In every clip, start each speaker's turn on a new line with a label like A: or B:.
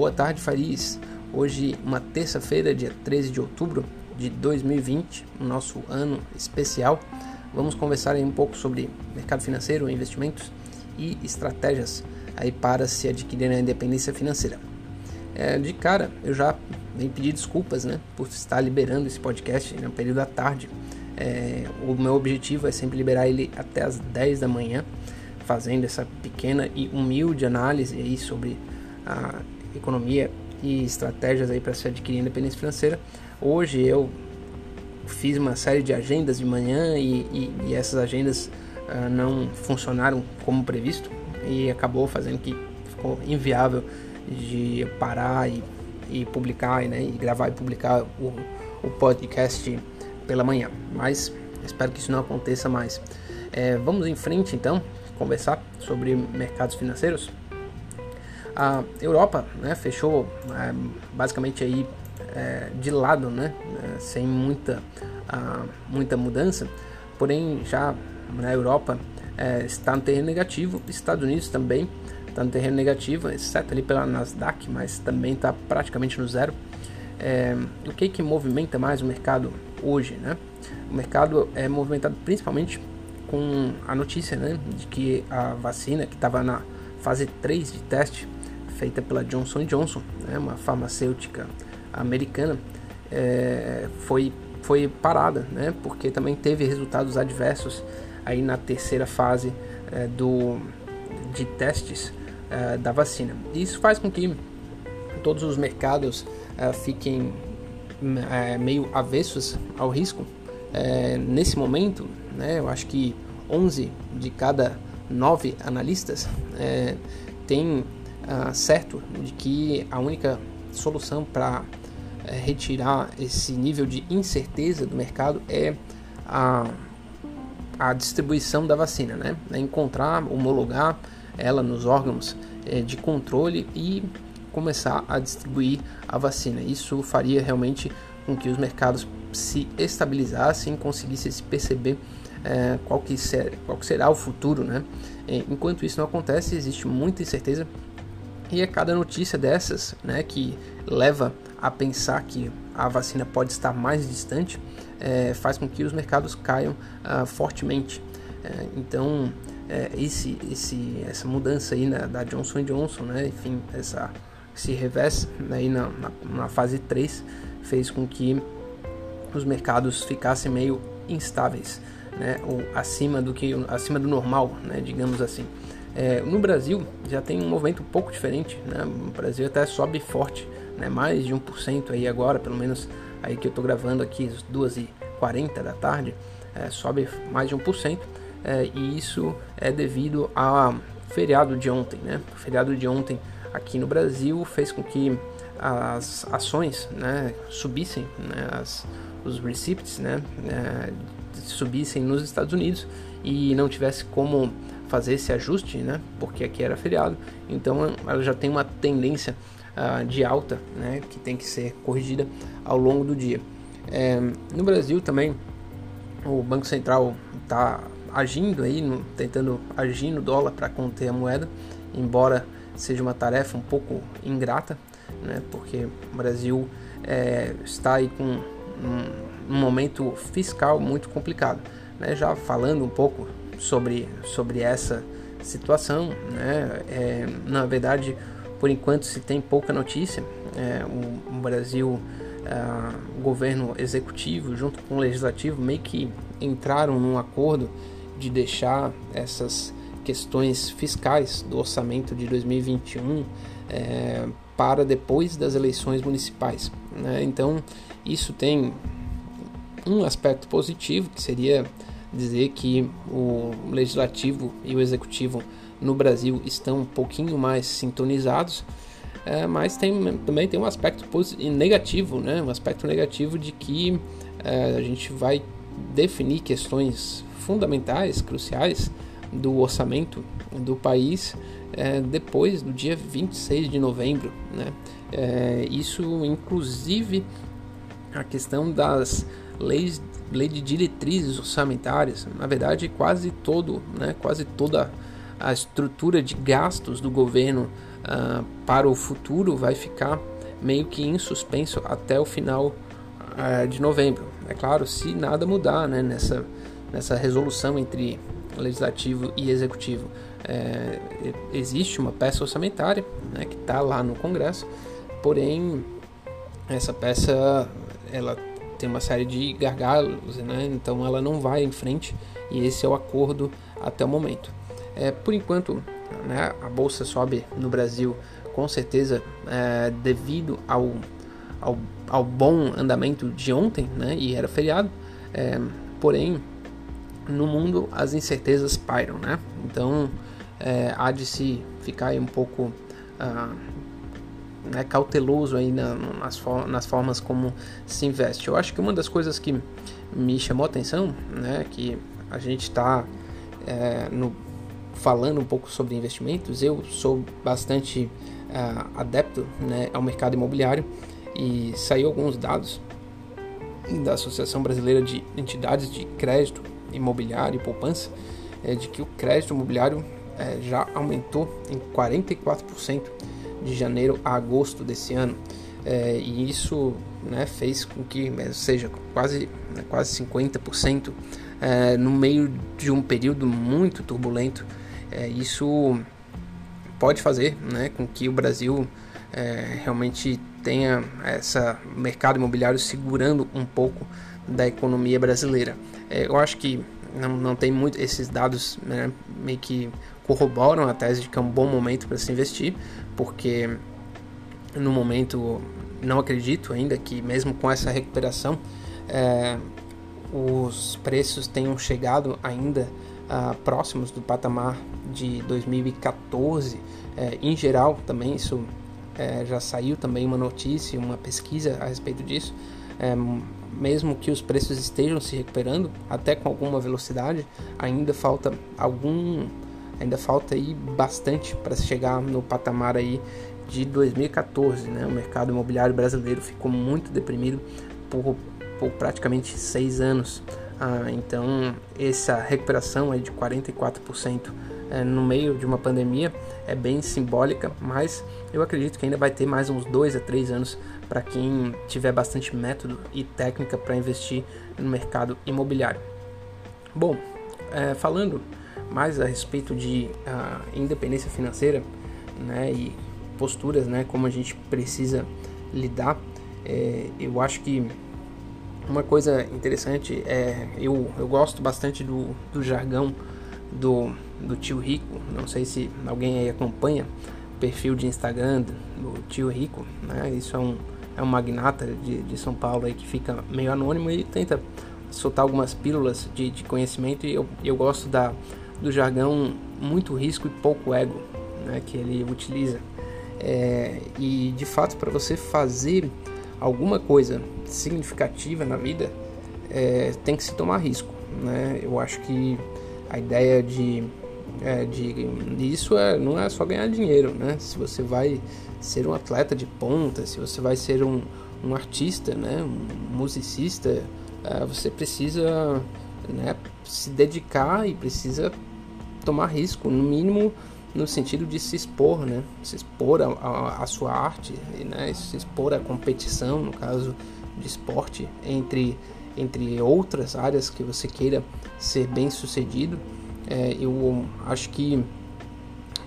A: Boa tarde, Faris. Hoje, uma terça-feira, dia 13 de outubro de 2020, o nosso ano especial. Vamos conversar um pouco sobre mercado financeiro, investimentos e estratégias aí para se adquirir a independência financeira. É, de cara, eu já venho pedir desculpas né, por estar liberando esse podcast no período da tarde. É, o meu objetivo é sempre liberar ele até as 10 da manhã, fazendo essa pequena e humilde análise aí sobre a economia e estratégias aí para se adquirir independência financeira. Hoje eu fiz uma série de agendas de manhã e, e, e essas agendas uh, não funcionaram como previsto e acabou fazendo que ficou inviável de parar e, e publicar né, e gravar e publicar o, o podcast pela manhã. Mas espero que isso não aconteça mais. É, vamos em frente então conversar sobre mercados financeiros. A Europa né, fechou é, basicamente aí é, de lado, né, é, sem muita, a, muita mudança, porém já na Europa é, está no terreno negativo, Estados Unidos também está no terreno negativo, exceto ali pela Nasdaq, mas também está praticamente no zero. É, o que que movimenta mais o mercado hoje, né? O mercado é movimentado principalmente com a notícia, né, de que a vacina que estava na fase 3 de teste feita pela Johnson Johnson, né, uma farmacêutica americana, é, foi, foi parada, né, porque também teve resultados adversos aí na terceira fase é, do, de testes é, da vacina. Isso faz com que todos os mercados é, fiquem é, meio avessos ao risco. É, nesse momento, né, eu acho que 11 de cada 9 analistas é, têm ah, certo de que a única solução para é, retirar esse nível de incerteza do mercado é a, a distribuição da vacina, né? É encontrar, homologar ela nos órgãos é, de controle e começar a distribuir a vacina. Isso faria realmente com que os mercados se estabilizassem, conseguissem se perceber é, qual, que ser, qual que será o futuro, né? Enquanto isso não acontece, existe muita incerteza e é cada notícia dessas, né, que leva a pensar que a vacina pode estar mais distante, é, faz com que os mercados caiam ah, fortemente. É, então, é, esse, esse, essa mudança aí na, da Johnson Johnson, né, enfim, essa, esse revés aí na, na, na fase 3 fez com que os mercados ficassem meio instáveis, né, ou acima do que acima do normal, né, digamos assim. É, no Brasil já tem um movimento um pouco diferente, né? O Brasil até sobe forte, né? Mais de 1% aí agora, pelo menos aí que eu estou gravando aqui às 2h40 da tarde, é, sobe mais de 1%, é, e isso é devido ao feriado de ontem, né? O feriado de ontem aqui no Brasil fez com que as ações né, subissem, né, as, os receipts né, é, subissem nos Estados Unidos e não tivesse como fazer esse ajuste, né? Porque aqui era feriado, então ela já tem uma tendência uh, de alta, né? Que tem que ser corrigida ao longo do dia. É, no Brasil também o Banco Central está agindo aí, no, tentando agir no dólar para conter a moeda, embora seja uma tarefa um pouco ingrata, né? Porque o Brasil é, está aí com um, um momento fiscal muito complicado. Né? Já falando um pouco sobre, sobre essa situação. Né? É, na verdade, por enquanto se tem pouca notícia. É, o, o, Brasil, é, o governo executivo junto com o legislativo meio que entraram num acordo de deixar essas questões fiscais do orçamento de 2021 é, para depois das eleições municipais. Né? Então, isso tem um aspecto positivo que seria dizer que o legislativo e o executivo no Brasil estão um pouquinho mais sintonizados, é, mas tem, também tem um aspecto negativo, né? um aspecto negativo de que é, a gente vai definir questões fundamentais, cruciais do orçamento do país é, depois do dia 26 de novembro. Né? É, isso, inclusive, a questão das leis lei de diretrizes orçamentárias, na verdade quase todo, né, quase toda a estrutura de gastos do governo uh, para o futuro vai ficar meio que em suspenso até o final uh, de novembro. É claro, se nada mudar né, nessa, nessa resolução entre legislativo e executivo. É, existe uma peça orçamentária né, que está lá no Congresso, porém essa peça ela tem uma série de gargalos, né, então ela não vai em frente e esse é o acordo até o momento. É, por enquanto, né, a bolsa sobe no Brasil com certeza é, devido ao, ao, ao, bom andamento de ontem, né, e era feriado, é, porém no mundo as incertezas pairam, né? Então é, há de se ficar um pouco ah, né, cauteloso aí na, nas, for nas formas como se investe. Eu acho que uma das coisas que me chamou a atenção, né, que a gente está é, falando um pouco sobre investimentos, eu sou bastante uh, adepto né, ao mercado imobiliário e saiu alguns dados da Associação Brasileira de Entidades de Crédito Imobiliário e Poupança é, de que o crédito imobiliário é, já aumentou em 44% de janeiro a agosto desse ano. É, e isso né, fez com que é, seja quase, né, quase 50% é, no meio de um período muito turbulento. É, isso pode fazer né, com que o Brasil é, realmente tenha esse mercado imobiliário segurando um pouco da economia brasileira. É, eu acho que não, não tem muito esses dados né, meio que corroboram a tese de que é um bom momento para se investir, porque no momento não acredito ainda que mesmo com essa recuperação é, os preços tenham chegado ainda uh, próximos do patamar de 2014. É, em geral, também isso é, já saiu também uma notícia, uma pesquisa a respeito disso. É, mesmo que os preços estejam se recuperando, até com alguma velocidade, ainda falta algum, ainda falta aí bastante para chegar no patamar aí de 2014, né? O mercado imobiliário brasileiro ficou muito deprimido por, por praticamente seis anos. Ah, então essa recuperação aí de 44% é, no meio de uma pandemia é bem simbólica, mas eu acredito que ainda vai ter mais uns dois a três anos para quem tiver bastante método e técnica para investir no mercado imobiliário. Bom, é, falando mais a respeito de uh, independência financeira né, e posturas, né, como a gente precisa lidar, é, eu acho que uma coisa interessante é eu, eu gosto bastante do, do jargão do, do tio Rico. Não sei se alguém aí acompanha o perfil de Instagram do tio Rico, né? Isso é um é um magnata de, de São Paulo aí que fica meio anônimo e tenta soltar algumas pílulas de, de conhecimento e eu, eu gosto da, do jargão muito risco e pouco ego né, que ele utiliza. É, e de fato, para você fazer alguma coisa significativa na vida, é, tem que se tomar risco. Né? Eu acho que a ideia de, é, de isso é, não é só ganhar dinheiro. Né? Se você vai ser um atleta de ponta, se você vai ser um, um artista, né, um musicista, uh, você precisa né, se dedicar e precisa tomar risco, no mínimo no sentido de se expor, né, se expor a sua arte, né, se expor à competição, no caso de esporte, entre, entre outras áreas que você queira ser bem sucedido. É, eu acho que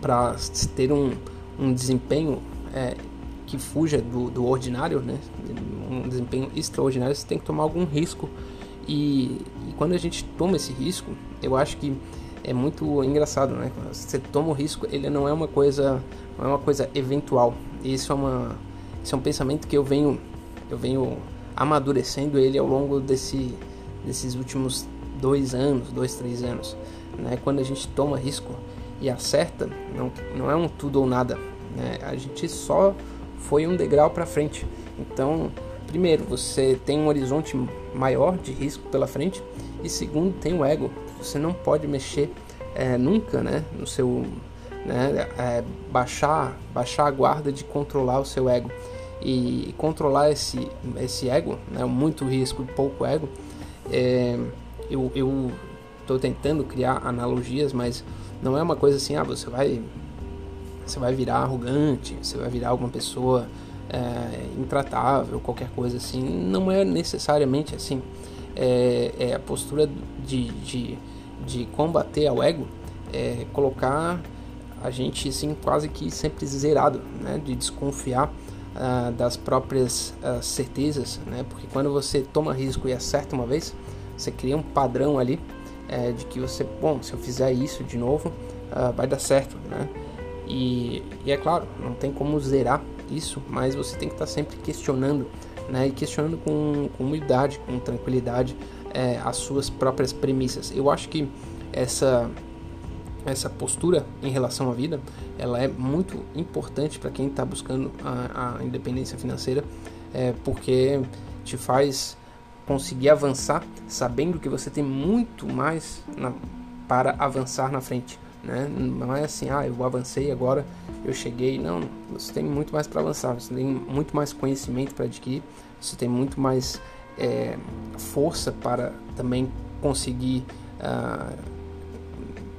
A: para ter um, um desempenho é, que fuja do, do, ordinário, né? um desempenho extraordinário, você tem que tomar algum risco. E, e, quando a gente toma esse risco, eu acho que é muito engraçado, né? Você toma o risco, ele não é uma coisa, não é uma coisa eventual. Isso é uma, isso é um pensamento que eu venho, eu venho amadurecendo ele ao longo desse, desses últimos dois anos, dois, três anos. Né? Quando a gente toma risco e acerta, não, não é um tudo ou nada. Né? A gente só foi um degrau para frente. Então, primeiro, você tem um horizonte maior de risco pela frente e segundo, tem o ego. Você não pode mexer é, nunca, né, no seu, né, é, baixar, baixar a guarda de controlar o seu ego e controlar esse esse ego, né, muito risco e pouco ego. É, eu estou tentando criar analogias, mas não é uma coisa assim, ah, você vai você vai virar arrogante, você vai virar alguma pessoa é, intratável, qualquer coisa assim. Não é necessariamente assim. É, é a postura de, de, de combater ao ego, é colocar a gente assim quase que sempre zerado, né? De desconfiar uh, das próprias uh, certezas, né? Porque quando você toma risco e acerta uma vez, você cria um padrão ali é, de que você, bom, se eu fizer isso de novo, uh, vai dar certo, né? E, e, é claro, não tem como zerar isso, mas você tem que estar sempre questionando, né? E questionando com, com humildade, com tranquilidade, é, as suas próprias premissas. Eu acho que essa essa postura em relação à vida, ela é muito importante para quem está buscando a, a, independência financeira, é, porque te faz conseguir avançar sabendo que você tem muito mais na, para avançar na frente. Né? Não é assim, ah, eu avancei agora, eu cheguei. Não, você tem muito mais para avançar, você tem muito mais conhecimento para adquirir, você tem muito mais é, força para também conseguir uh,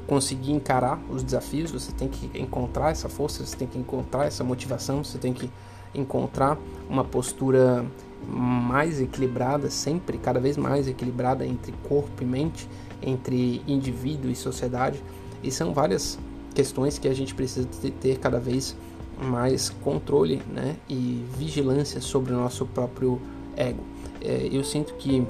A: conseguir encarar os desafios. Você tem que encontrar essa força, você tem que encontrar essa motivação, você tem que encontrar uma postura mais equilibrada, sempre cada vez mais equilibrada entre corpo e mente, entre indivíduo e sociedade. E são várias questões que a gente precisa ter cada vez mais controle né, e vigilância sobre o nosso próprio ego. É, eu sinto que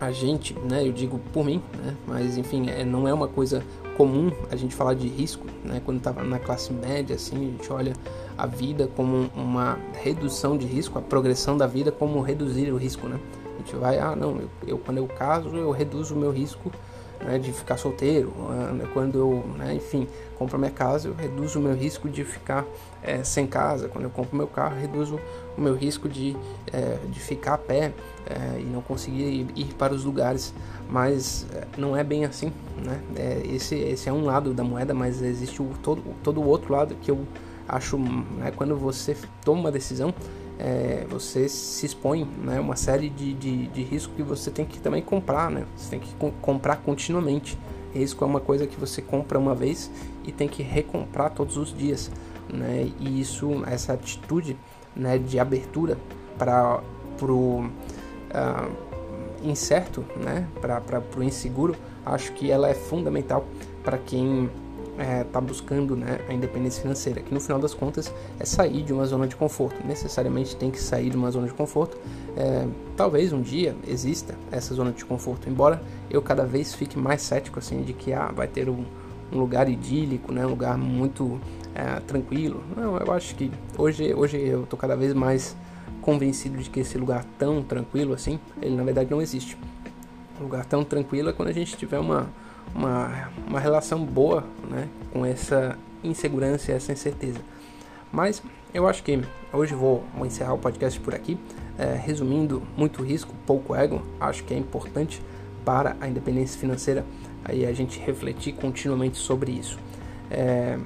A: a gente, né, eu digo por mim, né, mas enfim, é, não é uma coisa comum a gente falar de risco, né, quando estava na classe média, assim, a gente olha a vida como uma redução de risco, a progressão da vida como reduzir o risco, né? A gente vai, ah, não, eu, eu quando eu caso eu reduzo o meu risco né, de ficar solteiro, né, quando eu, né, enfim, compro minha casa, eu reduzo o meu risco de ficar é, sem casa, quando eu compro meu carro, eu reduzo o meu risco de, é, de ficar a pé é, e não conseguir ir, para os lugares, mas não é bem assim, né? esse, esse é um lado da moeda, mas existe o, todo, todo o outro lado que eu acho, né, quando você toma uma decisão, é, você se expõe né, uma série de, de, de riscos que você tem que também comprar, né? Você tem que comprar continuamente. Risco é uma coisa que você compra uma vez e tem que recomprar todos os dias, né? E isso, essa atitude né, de abertura para o uh, incerto, né? Para o inseguro, acho que ela é fundamental para quem está é, tá buscando né, a independência financeira, que no final das contas é sair de uma zona de conforto. Necessariamente tem que sair de uma zona de conforto. É, talvez um dia exista essa zona de conforto, embora eu cada vez fique mais cético assim de que ah, vai ter um, um lugar idílico, né, um lugar muito é, tranquilo. Não, eu acho que hoje, hoje eu estou cada vez mais convencido de que esse lugar tão tranquilo assim, ele na verdade não existe. Um lugar tão tranquilo é quando a gente tiver uma uma, uma relação boa né, com essa insegurança e essa incerteza. Mas eu acho que hoje vou, encerrar o podcast por aqui. É, resumindo, muito risco, pouco ego. Acho que é importante para a independência financeira aí a gente refletir continuamente sobre isso. É,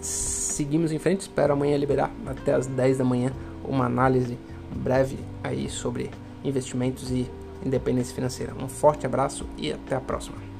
A: seguimos em frente, espero amanhã liberar até as 10 da manhã uma análise breve aí sobre investimentos e independência financeira. Um forte abraço e até a próxima.